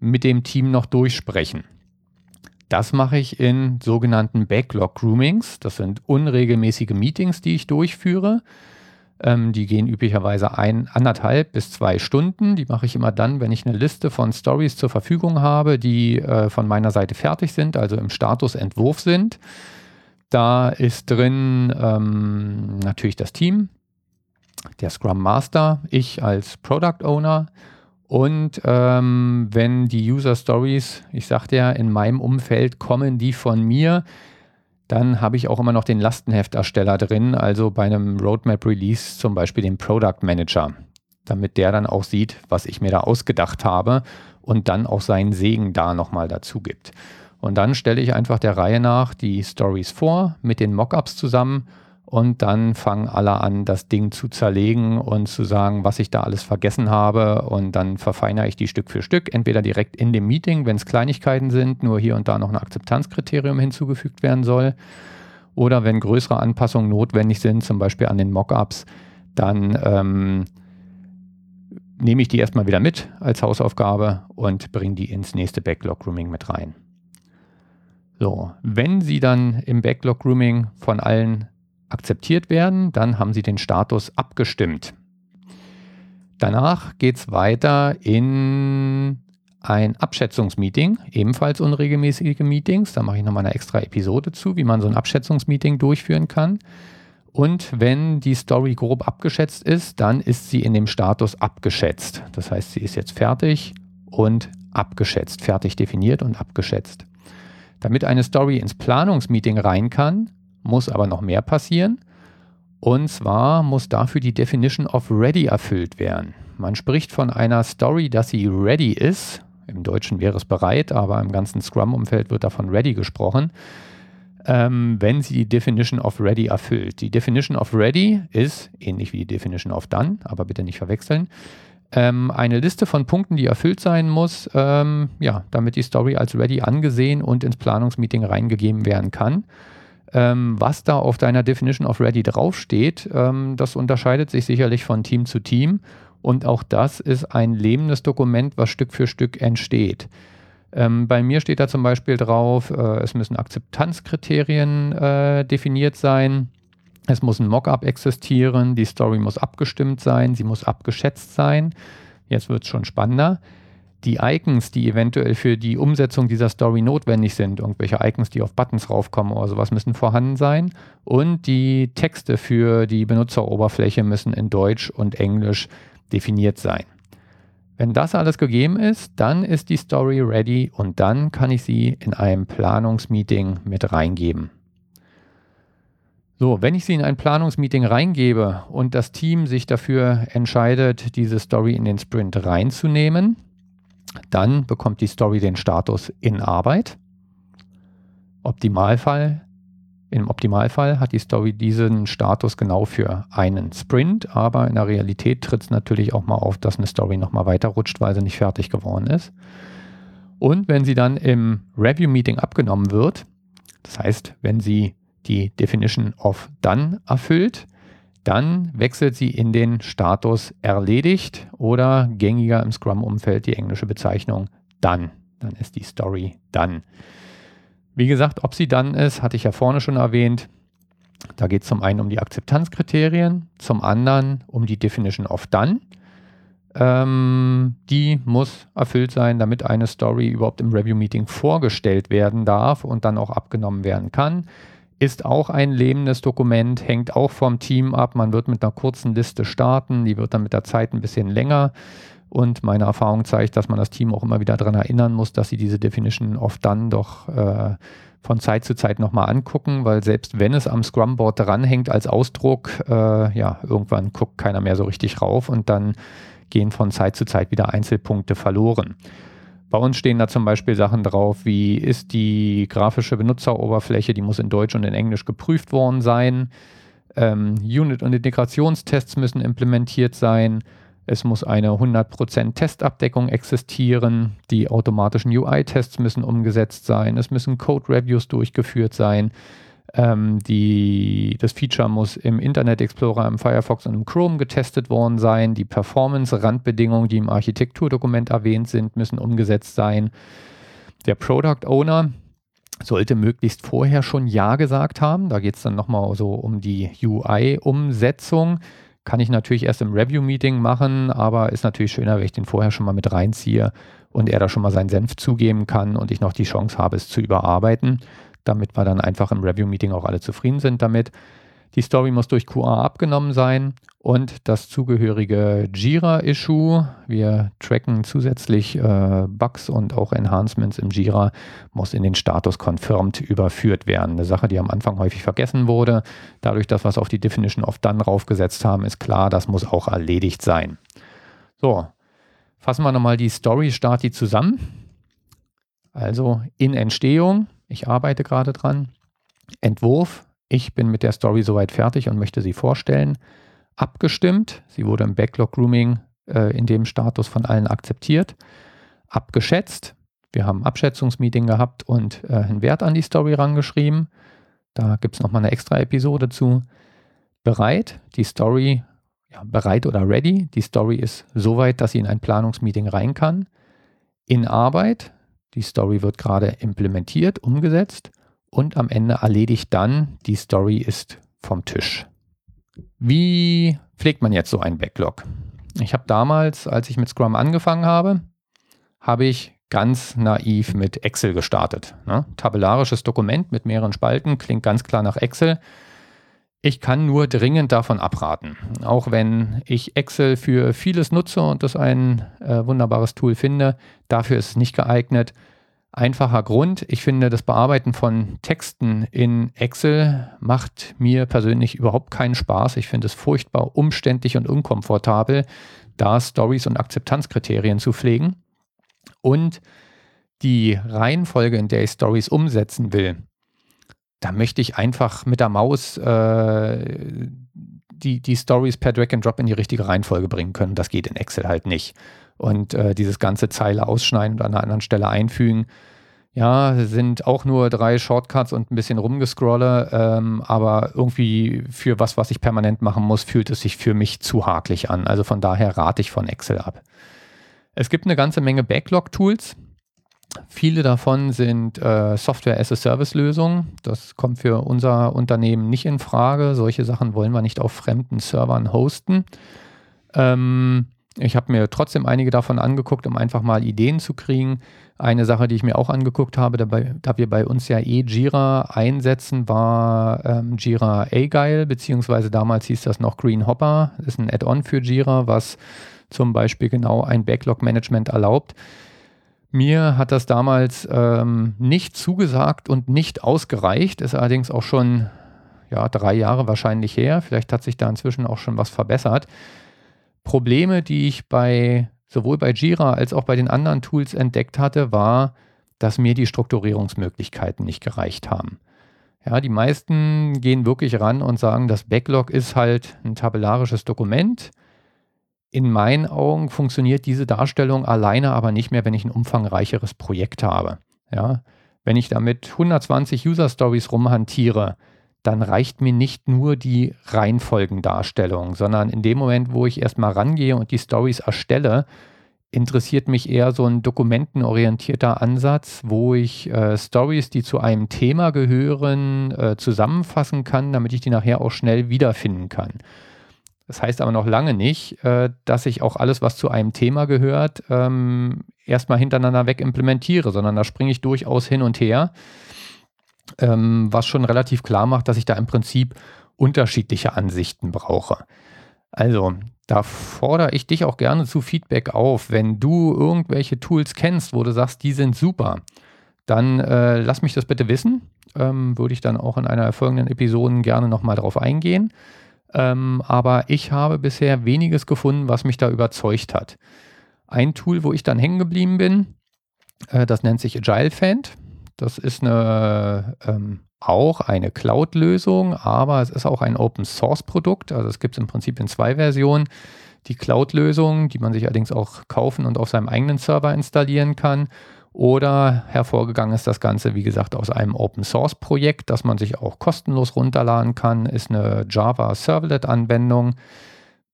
A: mit dem Team noch durchsprechen. Das mache ich in sogenannten Backlog-Groomings. Das sind unregelmäßige Meetings, die ich durchführe. Ähm, die gehen üblicherweise ein, anderthalb bis zwei Stunden. Die mache ich immer dann, wenn ich eine Liste von Stories zur Verfügung habe, die äh, von meiner Seite fertig sind, also im Statusentwurf sind. Da ist drin ähm, natürlich das Team, der Scrum Master, ich als Product Owner und ähm, wenn die User Stories, ich sagte ja, in meinem Umfeld kommen die von mir, dann habe ich auch immer noch den Lastenheftersteller drin, also bei einem Roadmap Release zum Beispiel den Product Manager, damit der dann auch sieht, was ich mir da ausgedacht habe und dann auch seinen Segen da nochmal dazu gibt. Und dann stelle ich einfach der Reihe nach die Stories vor mit den Mockups zusammen und dann fangen alle an, das Ding zu zerlegen und zu sagen, was ich da alles vergessen habe. Und dann verfeinere ich die Stück für Stück, entweder direkt in dem Meeting, wenn es Kleinigkeiten sind, nur hier und da noch ein Akzeptanzkriterium hinzugefügt werden soll. Oder wenn größere Anpassungen notwendig sind, zum Beispiel an den Mockups, dann ähm, nehme ich die erstmal wieder mit als Hausaufgabe und bringe die ins nächste Backlog-Grooming mit rein. So, wenn sie dann im Backlog Grooming von allen akzeptiert werden, dann haben sie den Status abgestimmt. Danach geht es weiter in ein Abschätzungsmeeting, ebenfalls unregelmäßige Meetings. Da mache ich nochmal eine extra Episode zu, wie man so ein Abschätzungsmeeting durchführen kann. Und wenn die Story grob abgeschätzt ist, dann ist sie in dem Status abgeschätzt. Das heißt, sie ist jetzt fertig und abgeschätzt, fertig definiert und abgeschätzt. Damit eine Story ins Planungsmeeting rein kann, muss aber noch mehr passieren. Und zwar muss dafür die Definition of Ready erfüllt werden. Man spricht von einer Story, dass sie ready ist. Im Deutschen wäre es bereit, aber im ganzen Scrum-Umfeld wird davon ready gesprochen, ähm, wenn sie die Definition of Ready erfüllt. Die Definition of Ready ist ähnlich wie die Definition of Done, aber bitte nicht verwechseln ähm, eine Liste von Punkten, die erfüllt sein muss, ähm, ja, damit die Story als ready angesehen und ins Planungsmeeting reingegeben werden kann. Ähm, was da auf deiner Definition of Ready draufsteht, ähm, das unterscheidet sich sicherlich von Team zu Team. Und auch das ist ein lebendes Dokument, was Stück für Stück entsteht. Ähm, bei mir steht da zum Beispiel drauf, äh, es müssen Akzeptanzkriterien äh, definiert sein. Es muss ein Mockup existieren, die Story muss abgestimmt sein, sie muss abgeschätzt sein. Jetzt wird es schon spannender. Die Icons, die eventuell für die Umsetzung dieser Story notwendig sind, irgendwelche Icons, die auf Buttons raufkommen oder sowas, müssen vorhanden sein. Und die Texte für die Benutzeroberfläche müssen in Deutsch und Englisch definiert sein. Wenn das alles gegeben ist, dann ist die Story ready und dann kann ich sie in einem Planungsmeeting mit reingeben. So, wenn ich sie in ein Planungsmeeting reingebe und das Team sich dafür entscheidet, diese Story in den Sprint reinzunehmen, dann bekommt die Story den Status in Arbeit. Optimalfall, Im Optimalfall hat die Story diesen Status genau für einen Sprint, aber in der Realität tritt es natürlich auch mal auf, dass eine Story nochmal weiterrutscht, weil sie nicht fertig geworden ist. Und wenn sie dann im Review-Meeting abgenommen wird, das heißt, wenn sie die Definition of Done erfüllt, dann wechselt sie in den Status erledigt oder gängiger im Scrum-Umfeld die englische Bezeichnung Done. Dann ist die Story Done. Wie gesagt, ob sie dann ist, hatte ich ja vorne schon erwähnt. Da geht es zum einen um die Akzeptanzkriterien, zum anderen um die Definition of Done. Ähm, die muss erfüllt sein, damit eine Story überhaupt im Review-Meeting vorgestellt werden darf und dann auch abgenommen werden kann. Ist auch ein lebendes Dokument, hängt auch vom Team ab. Man wird mit einer kurzen Liste starten, die wird dann mit der Zeit ein bisschen länger. Und meine Erfahrung zeigt, dass man das Team auch immer wieder daran erinnern muss, dass sie diese Definition oft dann doch äh, von Zeit zu Zeit nochmal angucken, weil selbst wenn es am Scrum-Board dranhängt als Ausdruck, äh, ja, irgendwann guckt keiner mehr so richtig rauf und dann gehen von Zeit zu Zeit wieder Einzelpunkte verloren. Bei uns stehen da zum Beispiel Sachen drauf, wie ist die grafische Benutzeroberfläche, die muss in Deutsch und in Englisch geprüft worden sein. Ähm, Unit- und Integrationstests müssen implementiert sein. Es muss eine 100% Testabdeckung existieren. Die automatischen UI-Tests müssen umgesetzt sein. Es müssen Code-Reviews durchgeführt sein. Ähm, die, das Feature muss im Internet Explorer, im Firefox und im Chrome getestet worden sein. Die Performance-Randbedingungen, die im Architekturdokument erwähnt sind, müssen umgesetzt sein. Der Product Owner sollte möglichst vorher schon Ja gesagt haben. Da geht es dann nochmal so um die UI-Umsetzung. Kann ich natürlich erst im Review-Meeting machen, aber ist natürlich schöner, wenn ich den vorher schon mal mit reinziehe und er da schon mal seinen Senf zugeben kann und ich noch die Chance habe, es zu überarbeiten damit wir dann einfach im Review-Meeting auch alle zufrieden sind damit. Die Story muss durch QA abgenommen sein und das zugehörige Jira-Issue, wir tracken zusätzlich äh, Bugs und auch Enhancements im Jira, muss in den Status Confirmed überführt werden. Eine Sache, die am Anfang häufig vergessen wurde. Dadurch, dass wir es auf die Definition of Done raufgesetzt haben, ist klar, das muss auch erledigt sein. So, fassen wir nochmal die Story-Stati zusammen. Also in Entstehung, ich arbeite gerade dran. Entwurf, ich bin mit der Story soweit fertig und möchte sie vorstellen. Abgestimmt, sie wurde im Backlog Grooming äh, in dem Status von allen akzeptiert. Abgeschätzt, wir haben ein Abschätzungsmeeting gehabt und äh, einen Wert an die Story rangeschrieben. Da gibt es nochmal eine extra Episode zu. Bereit, die Story, ja, bereit oder ready. Die Story ist soweit, dass sie in ein Planungsmeeting rein kann. In Arbeit, die Story wird gerade implementiert, umgesetzt und am Ende erledigt dann, die Story ist vom Tisch. Wie pflegt man jetzt so einen Backlog? Ich habe damals, als ich mit Scrum angefangen habe, habe ich ganz naiv mit Excel gestartet. Ne? Tabellarisches Dokument mit mehreren Spalten klingt ganz klar nach Excel. Ich kann nur dringend davon abraten. Auch wenn ich Excel für vieles nutze und das ein äh, wunderbares Tool finde, dafür ist es nicht geeignet. Einfacher Grund, ich finde, das Bearbeiten von Texten in Excel macht mir persönlich überhaupt keinen Spaß. Ich finde es furchtbar umständlich und unkomfortabel, da Stories und Akzeptanzkriterien zu pflegen. Und die Reihenfolge, in der ich Stories umsetzen will, da möchte ich einfach mit der Maus äh, die, die Stories per Drag and Drop in die richtige Reihenfolge bringen können. Das geht in Excel halt nicht. Und äh, dieses ganze Zeile ausschneiden und an einer anderen Stelle einfügen, ja, sind auch nur drei Shortcuts und ein bisschen rumgescrolle, ähm, aber irgendwie für was, was ich permanent machen muss, fühlt es sich für mich zu hakelig an. Also von daher rate ich von Excel ab. Es gibt eine ganze Menge Backlog-Tools. Viele davon sind äh, Software-as-a-Service-Lösungen. Das kommt für unser Unternehmen nicht in Frage. Solche Sachen wollen wir nicht auf fremden Servern hosten. Ähm, ich habe mir trotzdem einige davon angeguckt, um einfach mal Ideen zu kriegen. Eine Sache, die ich mir auch angeguckt habe, dabei, da wir bei uns ja eh Jira einsetzen, war ähm, Jira Agile, beziehungsweise damals hieß das noch Green Hopper. Das ist ein Add-on für Jira, was zum Beispiel genau ein Backlog-Management erlaubt. Mir hat das damals ähm, nicht zugesagt und nicht ausgereicht, ist allerdings auch schon ja, drei Jahre wahrscheinlich her. Vielleicht hat sich da inzwischen auch schon was verbessert. Probleme, die ich bei sowohl bei Jira als auch bei den anderen Tools entdeckt hatte, war, dass mir die Strukturierungsmöglichkeiten nicht gereicht haben. Ja, die meisten gehen wirklich ran und sagen, das Backlog ist halt ein tabellarisches Dokument. In meinen Augen funktioniert diese Darstellung alleine aber nicht mehr, wenn ich ein umfangreicheres Projekt habe. Ja, wenn ich damit 120 User Stories rumhantiere, dann reicht mir nicht nur die Reihenfolgendarstellung, sondern in dem Moment, wo ich erstmal rangehe und die Stories erstelle, interessiert mich eher so ein dokumentenorientierter Ansatz, wo ich äh, Stories, die zu einem Thema gehören, äh, zusammenfassen kann, damit ich die nachher auch schnell wiederfinden kann. Das heißt aber noch lange nicht, äh, dass ich auch alles, was zu einem Thema gehört, ähm, erstmal hintereinander weg implementiere, sondern da springe ich durchaus hin und her, ähm, was schon relativ klar macht, dass ich da im Prinzip unterschiedliche Ansichten brauche. Also, da fordere ich dich auch gerne zu Feedback auf. Wenn du irgendwelche Tools kennst, wo du sagst, die sind super, dann äh, lass mich das bitte wissen. Ähm, würde ich dann auch in einer folgenden Episode gerne nochmal drauf eingehen. Ähm, aber ich habe bisher weniges gefunden, was mich da überzeugt hat. Ein Tool, wo ich dann hängen geblieben bin, äh, das nennt sich Agile Fand. Das ist eine, ähm, auch eine Cloud-Lösung, aber es ist auch ein Open-Source-Produkt. Also es gibt es im Prinzip in zwei Versionen. Die Cloud-Lösung, die man sich allerdings auch kaufen und auf seinem eigenen Server installieren kann. Oder hervorgegangen ist das Ganze, wie gesagt, aus einem Open Source Projekt, das man sich auch kostenlos runterladen kann, ist eine Java Servlet Anwendung.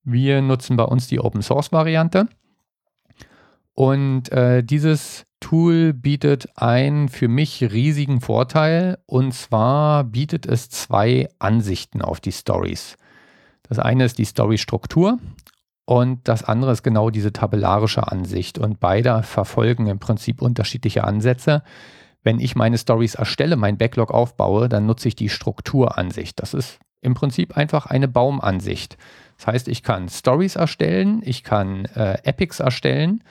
A: Wir nutzen bei uns die Open Source Variante. Und äh, dieses Tool bietet einen für mich riesigen Vorteil. Und zwar bietet es zwei Ansichten auf die Stories. Das eine ist die Story-Struktur und das andere ist genau diese tabellarische Ansicht. Und beide verfolgen im Prinzip unterschiedliche Ansätze. Wenn ich meine Stories erstelle, mein Backlog aufbaue, dann nutze ich die Strukturansicht. Das ist im Prinzip einfach eine Baumansicht. Das heißt, ich kann Stories erstellen, ich kann äh, Epics erstellen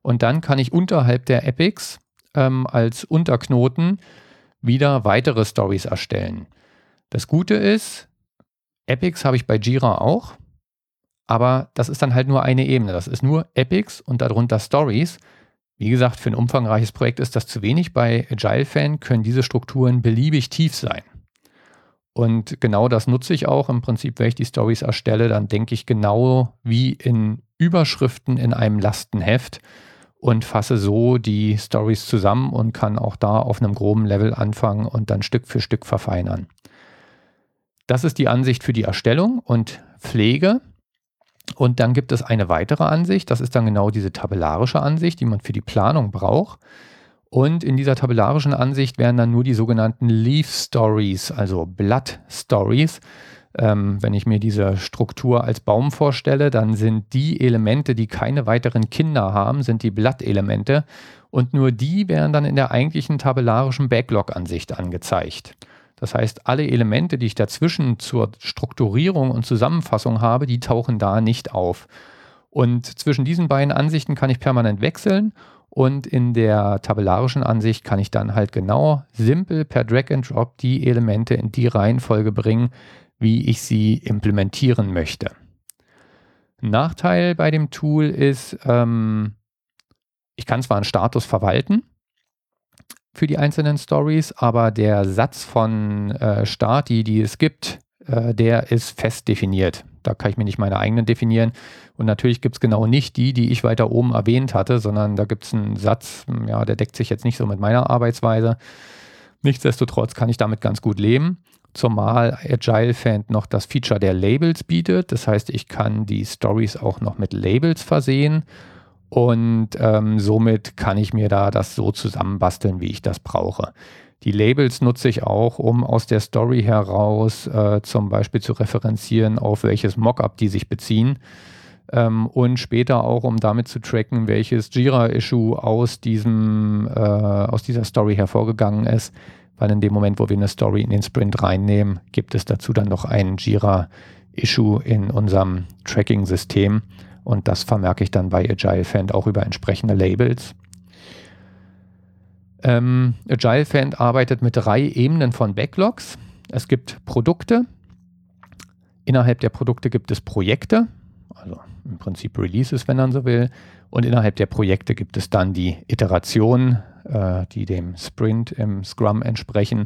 A: und dann kann ich unterhalb der Epics ähm, als Unterknoten wieder weitere Stories erstellen. Das Gute ist, Epics habe ich bei Jira auch. Aber das ist dann halt nur eine Ebene. Das ist nur Epics und darunter Stories. Wie gesagt, für ein umfangreiches Projekt ist das zu wenig. Bei Agile Fan können diese Strukturen beliebig tief sein. Und genau das nutze ich auch. Im Prinzip, wenn ich die Stories erstelle, dann denke ich genau wie in Überschriften in einem Lastenheft und fasse so die Stories zusammen und kann auch da auf einem groben Level anfangen und dann Stück für Stück verfeinern. Das ist die Ansicht für die Erstellung und Pflege. Und dann gibt es eine weitere Ansicht, das ist dann genau diese tabellarische Ansicht, die man für die Planung braucht. Und in dieser tabellarischen Ansicht werden dann nur die sogenannten Leaf Stories, also Blatt Stories. Ähm, wenn ich mir diese Struktur als Baum vorstelle, dann sind die Elemente, die keine weiteren Kinder haben, sind die Blattelemente. Und nur die werden dann in der eigentlichen tabellarischen Backlog-Ansicht angezeigt. Das heißt, alle Elemente, die ich dazwischen zur Strukturierung und Zusammenfassung habe, die tauchen da nicht auf. Und zwischen diesen beiden Ansichten kann ich permanent wechseln und in der tabellarischen Ansicht kann ich dann halt genau simpel per Drag and Drop die Elemente in die Reihenfolge bringen, wie ich sie implementieren möchte. Nachteil bei dem Tool ist, ähm, ich kann zwar einen Status verwalten, für die einzelnen Stories, aber der Satz von äh, Stati, die es gibt, äh, der ist fest definiert. Da kann ich mir nicht meine eigenen definieren. Und natürlich gibt es genau nicht die, die ich weiter oben erwähnt hatte, sondern da gibt es einen Satz, ja, der deckt sich jetzt nicht so mit meiner Arbeitsweise. Nichtsdestotrotz kann ich damit ganz gut leben. Zumal Agile Fan noch das Feature der Labels bietet. Das heißt, ich kann die Stories auch noch mit Labels versehen und ähm, somit kann ich mir da das so zusammenbasteln, wie ich das brauche. Die Labels nutze ich auch, um aus der Story heraus äh, zum Beispiel zu referenzieren, auf welches Mockup die sich beziehen. Ähm, und später auch, um damit zu tracken, welches Jira-Issue aus, äh, aus dieser Story hervorgegangen ist. Weil in dem Moment, wo wir eine Story in den Sprint reinnehmen, gibt es dazu dann noch ein Jira-Issue in unserem Tracking-System. Und das vermerke ich dann bei Agile Fan auch über entsprechende Labels. Ähm, Agile Fan arbeitet mit drei Ebenen von Backlogs. Es gibt Produkte, Innerhalb der Produkte gibt es Projekte, also im Prinzip Releases, wenn man so will. Und innerhalb der Projekte gibt es dann die Iterationen, äh, die dem Sprint im Scrum entsprechen.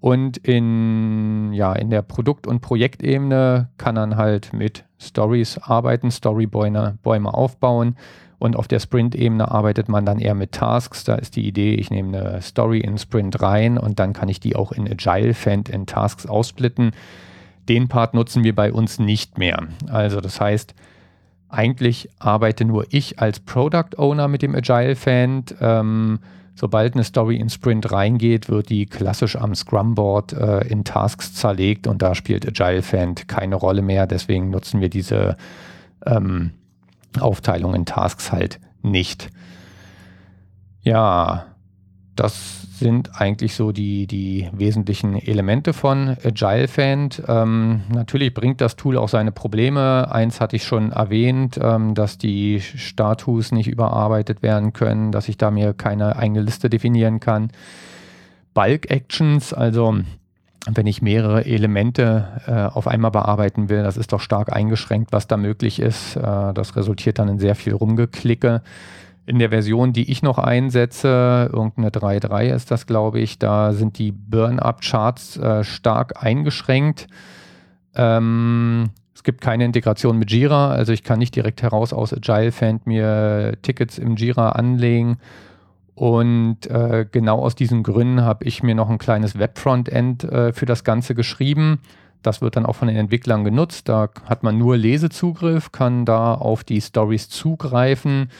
A: Und in, ja, in der Produkt- und Projektebene kann man halt mit Stories arbeiten, Storybäume Bäume aufbauen. Und auf der Sprint-Ebene arbeitet man dann eher mit Tasks. Da ist die Idee, ich nehme eine Story in Sprint rein und dann kann ich die auch in Agile Fand in Tasks aufsplitten. Den Part nutzen wir bei uns nicht mehr. Also das heißt, eigentlich arbeite nur ich als Product Owner mit dem Agile Fand. Ähm, sobald eine Story in Sprint reingeht, wird die klassisch am Scrum Board äh, in Tasks zerlegt und da spielt Agile Fand keine Rolle mehr. Deswegen nutzen wir diese ähm, Aufteilung in Tasks halt nicht. Ja, das sind eigentlich so die, die wesentlichen Elemente von Agile Fand. Ähm, natürlich bringt das Tool auch seine Probleme. Eins hatte ich schon erwähnt, ähm, dass die Status nicht überarbeitet werden können, dass ich da mir keine eigene Liste definieren kann. Bulk Actions, also wenn ich mehrere Elemente äh, auf einmal bearbeiten will, das ist doch stark eingeschränkt, was da möglich ist. Äh, das resultiert dann in sehr viel Rumgeklicke. In der Version, die ich noch einsetze, irgendeine 3.3 ist das, glaube ich, da sind die Burn-Up-Charts äh, stark eingeschränkt. Ähm, es gibt keine Integration mit Jira, also ich kann nicht direkt heraus aus Agile Fand mir Tickets im Jira anlegen und äh, genau aus diesen Gründen habe ich mir noch ein kleines Web-Frontend äh, für das Ganze geschrieben. Das wird dann auch von den Entwicklern genutzt. Da hat man nur Lesezugriff, kann da auf die Stories zugreifen,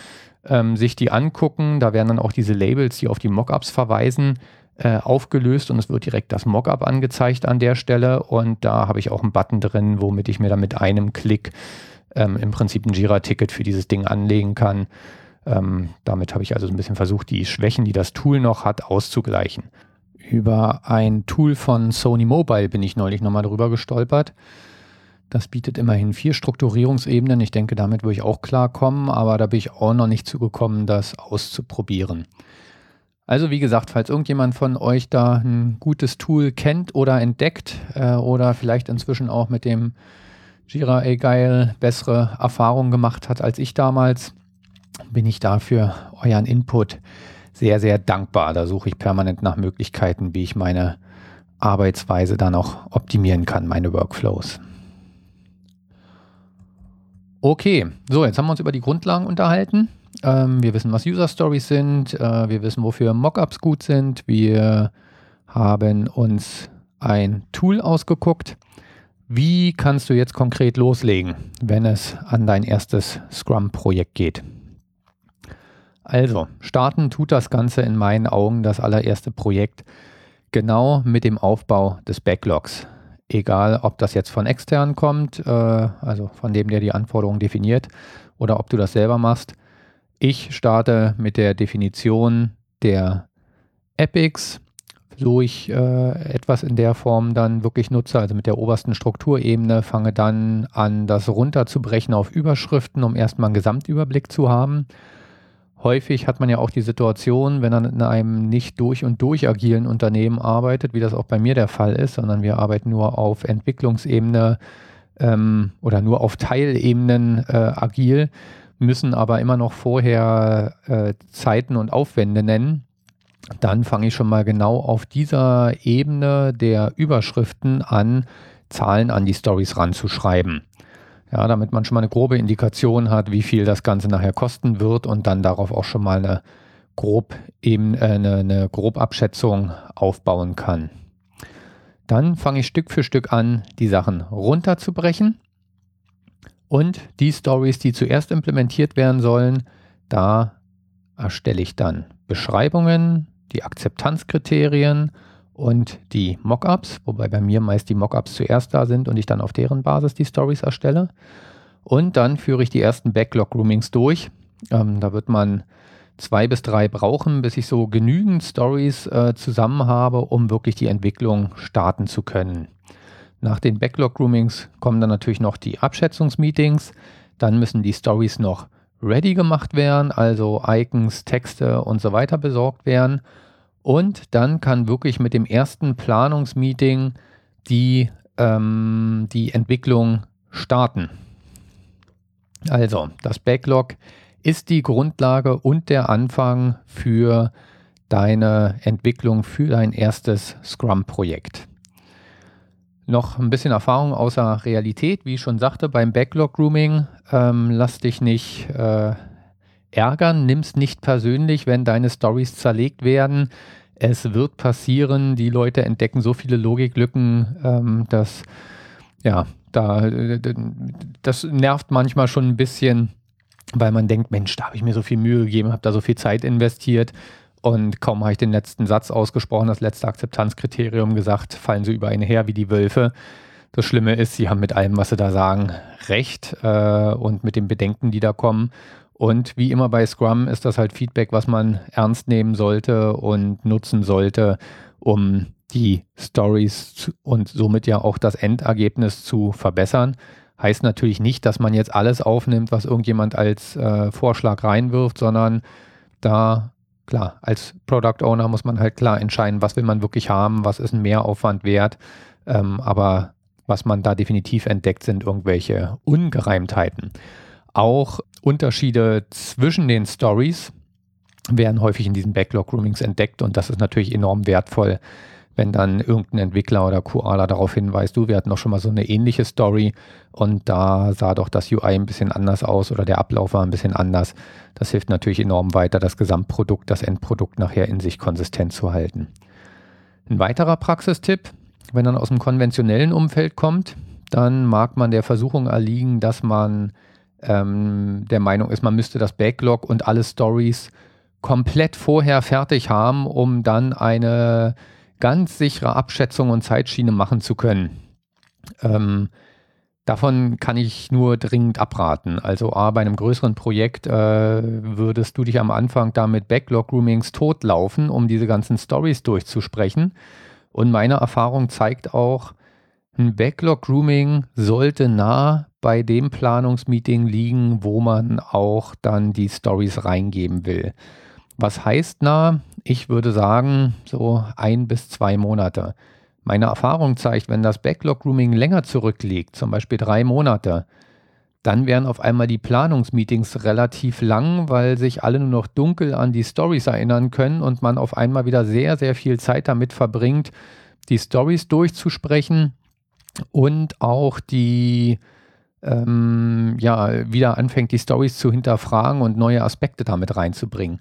A: ähm, sich die angucken. Da werden dann auch diese Labels, die auf die Mockups verweisen, äh, aufgelöst und es wird direkt das Mockup angezeigt an der Stelle. Und da habe ich auch einen Button drin, womit ich mir dann mit einem Klick ähm, im Prinzip ein Jira-Ticket für dieses Ding anlegen kann. Ähm, damit habe ich also so ein bisschen versucht, die Schwächen, die das Tool noch hat, auszugleichen. Über ein Tool von Sony Mobile bin ich neulich nochmal drüber gestolpert. Das bietet immerhin vier Strukturierungsebenen. Ich denke, damit würde ich auch klarkommen, aber da bin ich auch noch nicht zugekommen, das auszuprobieren. Also wie gesagt, falls irgendjemand von euch da ein gutes Tool kennt oder entdeckt äh, oder vielleicht inzwischen auch mit dem Jira Agile bessere Erfahrungen gemacht hat als ich damals, bin ich dafür euren Input sehr, sehr dankbar. Da suche ich permanent nach Möglichkeiten, wie ich meine Arbeitsweise dann auch optimieren kann, meine Workflows. Okay, so, jetzt haben wir uns über die Grundlagen unterhalten. Ähm, wir wissen, was User Stories sind. Äh, wir wissen, wofür Mockups gut sind. Wir haben uns ein Tool ausgeguckt. Wie kannst du jetzt konkret loslegen, wenn es an dein erstes Scrum-Projekt geht? Also, starten tut das Ganze in meinen Augen das allererste Projekt genau mit dem Aufbau des Backlogs. Egal, ob das jetzt von extern kommt, äh, also von dem, der die Anforderungen definiert, oder ob du das selber machst. Ich starte mit der Definition der Epics, so ich äh, etwas in der Form dann wirklich nutze, also mit der obersten Strukturebene, fange dann an, das runterzubrechen auf Überschriften, um erstmal einen Gesamtüberblick zu haben häufig hat man ja auch die Situation, wenn man in einem nicht durch und durch agilen Unternehmen arbeitet, wie das auch bei mir der Fall ist, sondern wir arbeiten nur auf Entwicklungsebene ähm, oder nur auf Teilebenen äh, agil, müssen aber immer noch vorher äh, Zeiten und Aufwände nennen. Dann fange ich schon mal genau auf dieser Ebene der Überschriften an, Zahlen an die Stories ranzuschreiben. Ja, damit man schon mal eine grobe Indikation hat, wie viel das Ganze nachher kosten wird und dann darauf auch schon mal eine grob eben äh, eine, eine Grobabschätzung aufbauen kann. Dann fange ich Stück für Stück an, die Sachen runterzubrechen und die Stories, die zuerst implementiert werden sollen, da erstelle ich dann Beschreibungen, die Akzeptanzkriterien und die Mockups, wobei bei mir meist die Mockups zuerst da sind und ich dann auf deren Basis die Stories erstelle. Und dann führe ich die ersten Backlog-Groomings durch. Ähm, da wird man zwei bis drei brauchen, bis ich so genügend Stories äh, zusammen habe, um wirklich die Entwicklung starten zu können. Nach den Backlog-Groomings kommen dann natürlich noch die Abschätzungsmeetings. Dann müssen die Stories noch ready gemacht werden, also Icons, Texte und so weiter besorgt werden. Und dann kann wirklich mit dem ersten Planungsmeeting die ähm, die Entwicklung starten. Also, das Backlog ist die Grundlage und der Anfang für deine Entwicklung für dein erstes Scrum-Projekt. Noch ein bisschen Erfahrung außer Realität, wie ich schon sagte, beim Backlog-Grooming. Ähm, lass dich nicht äh, ärgern, nimm es nicht persönlich, wenn deine Stories zerlegt werden. Es wird passieren, die Leute entdecken so viele Logiklücken, ähm, dass ja, da, das nervt manchmal schon ein bisschen, weil man denkt, Mensch, da habe ich mir so viel Mühe gegeben, habe da so viel Zeit investiert und kaum habe ich den letzten Satz ausgesprochen, das letzte Akzeptanzkriterium gesagt, fallen sie über eine her wie die Wölfe. Das Schlimme ist, sie haben mit allem, was sie da sagen, recht äh, und mit den Bedenken, die da kommen. Und wie immer bei Scrum ist das halt Feedback, was man ernst nehmen sollte und nutzen sollte, um die Stories und somit ja auch das Endergebnis zu verbessern. Heißt natürlich nicht, dass man jetzt alles aufnimmt, was irgendjemand als äh, Vorschlag reinwirft, sondern da, klar, als Product Owner muss man halt klar entscheiden, was will man wirklich haben, was ist ein Mehraufwand wert. Ähm, aber was man da definitiv entdeckt, sind irgendwelche Ungereimtheiten. Auch Unterschiede zwischen den Stories werden häufig in diesen Backlog-Groomings entdeckt und das ist natürlich enorm wertvoll, wenn dann irgendein Entwickler oder QAler darauf hinweist, du, wir hatten doch schon mal so eine ähnliche Story und da sah doch das UI ein bisschen anders aus oder der Ablauf war ein bisschen anders. Das hilft natürlich enorm weiter, das Gesamtprodukt, das Endprodukt nachher in sich konsistent zu halten. Ein weiterer Praxistipp, wenn man aus dem konventionellen Umfeld kommt, dann mag man der Versuchung erliegen, dass man ähm, der Meinung ist, man müsste das Backlog und alle Stories komplett vorher fertig haben, um dann eine ganz sichere Abschätzung und Zeitschiene machen zu können. Ähm, davon kann ich nur dringend abraten. Also A, bei einem größeren Projekt äh, würdest du dich am Anfang damit Backlog-Groomings totlaufen, um diese ganzen Stories durchzusprechen. Und meine Erfahrung zeigt auch, ein Backlog-Grooming sollte nah bei dem Planungsmeeting liegen, wo man auch dann die Stories reingeben will. Was heißt nah? Ich würde sagen, so ein bis zwei Monate. Meine Erfahrung zeigt, wenn das Backlog-Grooming länger zurückliegt, zum Beispiel drei Monate, dann werden auf einmal die Planungsmeetings relativ lang, weil sich alle nur noch dunkel an die Stories erinnern können und man auf einmal wieder sehr, sehr viel Zeit damit verbringt, die Stories durchzusprechen und auch die ähm, ja wieder anfängt, die Stories zu hinterfragen und neue Aspekte damit reinzubringen.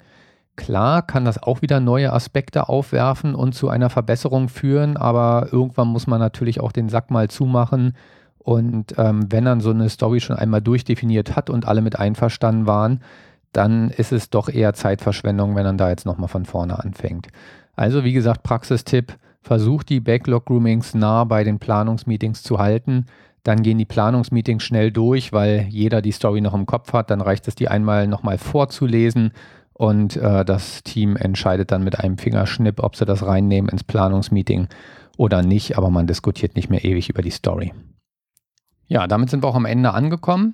A: Klar kann das auch wieder neue Aspekte aufwerfen und zu einer Verbesserung führen, aber irgendwann muss man natürlich auch den Sack mal zumachen. Und ähm, wenn dann so eine Story schon einmal durchdefiniert hat und alle mit einverstanden waren, dann ist es doch eher Zeitverschwendung, wenn man da jetzt nochmal von vorne anfängt. Also wie gesagt, Praxistipp, versucht die Backlog-Groomings nah bei den Planungsmeetings zu halten. Dann gehen die Planungsmeetings schnell durch, weil jeder die Story noch im Kopf hat. Dann reicht es, die einmal nochmal vorzulesen und äh, das Team entscheidet dann mit einem Fingerschnipp, ob sie das reinnehmen ins Planungsmeeting oder nicht, aber man diskutiert nicht mehr ewig über die Story. Ja, damit sind wir auch am Ende angekommen.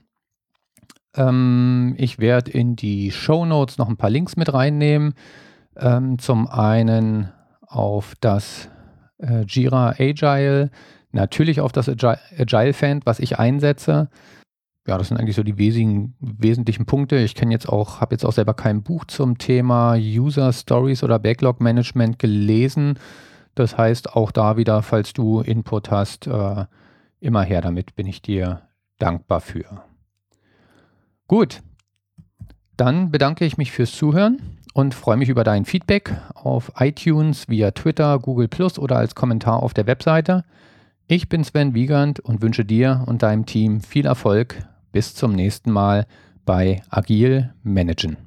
A: Ähm, ich werde in die Show Notes noch ein paar Links mit reinnehmen. Ähm, zum einen auf das äh, Jira Agile, natürlich auf das Agile, Agile Fan, was ich einsetze ja, das sind eigentlich so die wesentlichen, wesentlichen Punkte. Ich kenne jetzt auch, habe jetzt auch selber kein Buch zum Thema User Stories oder Backlog Management gelesen. Das heißt, auch da wieder, falls du Input hast, äh, immer her damit, bin ich dir dankbar für. Gut, dann bedanke ich mich fürs Zuhören und freue mich über dein Feedback auf iTunes, via Twitter, Google Plus oder als Kommentar auf der Webseite. Ich bin Sven Wiegand und wünsche dir und deinem Team viel Erfolg bis zum nächsten Mal bei Agil Managen.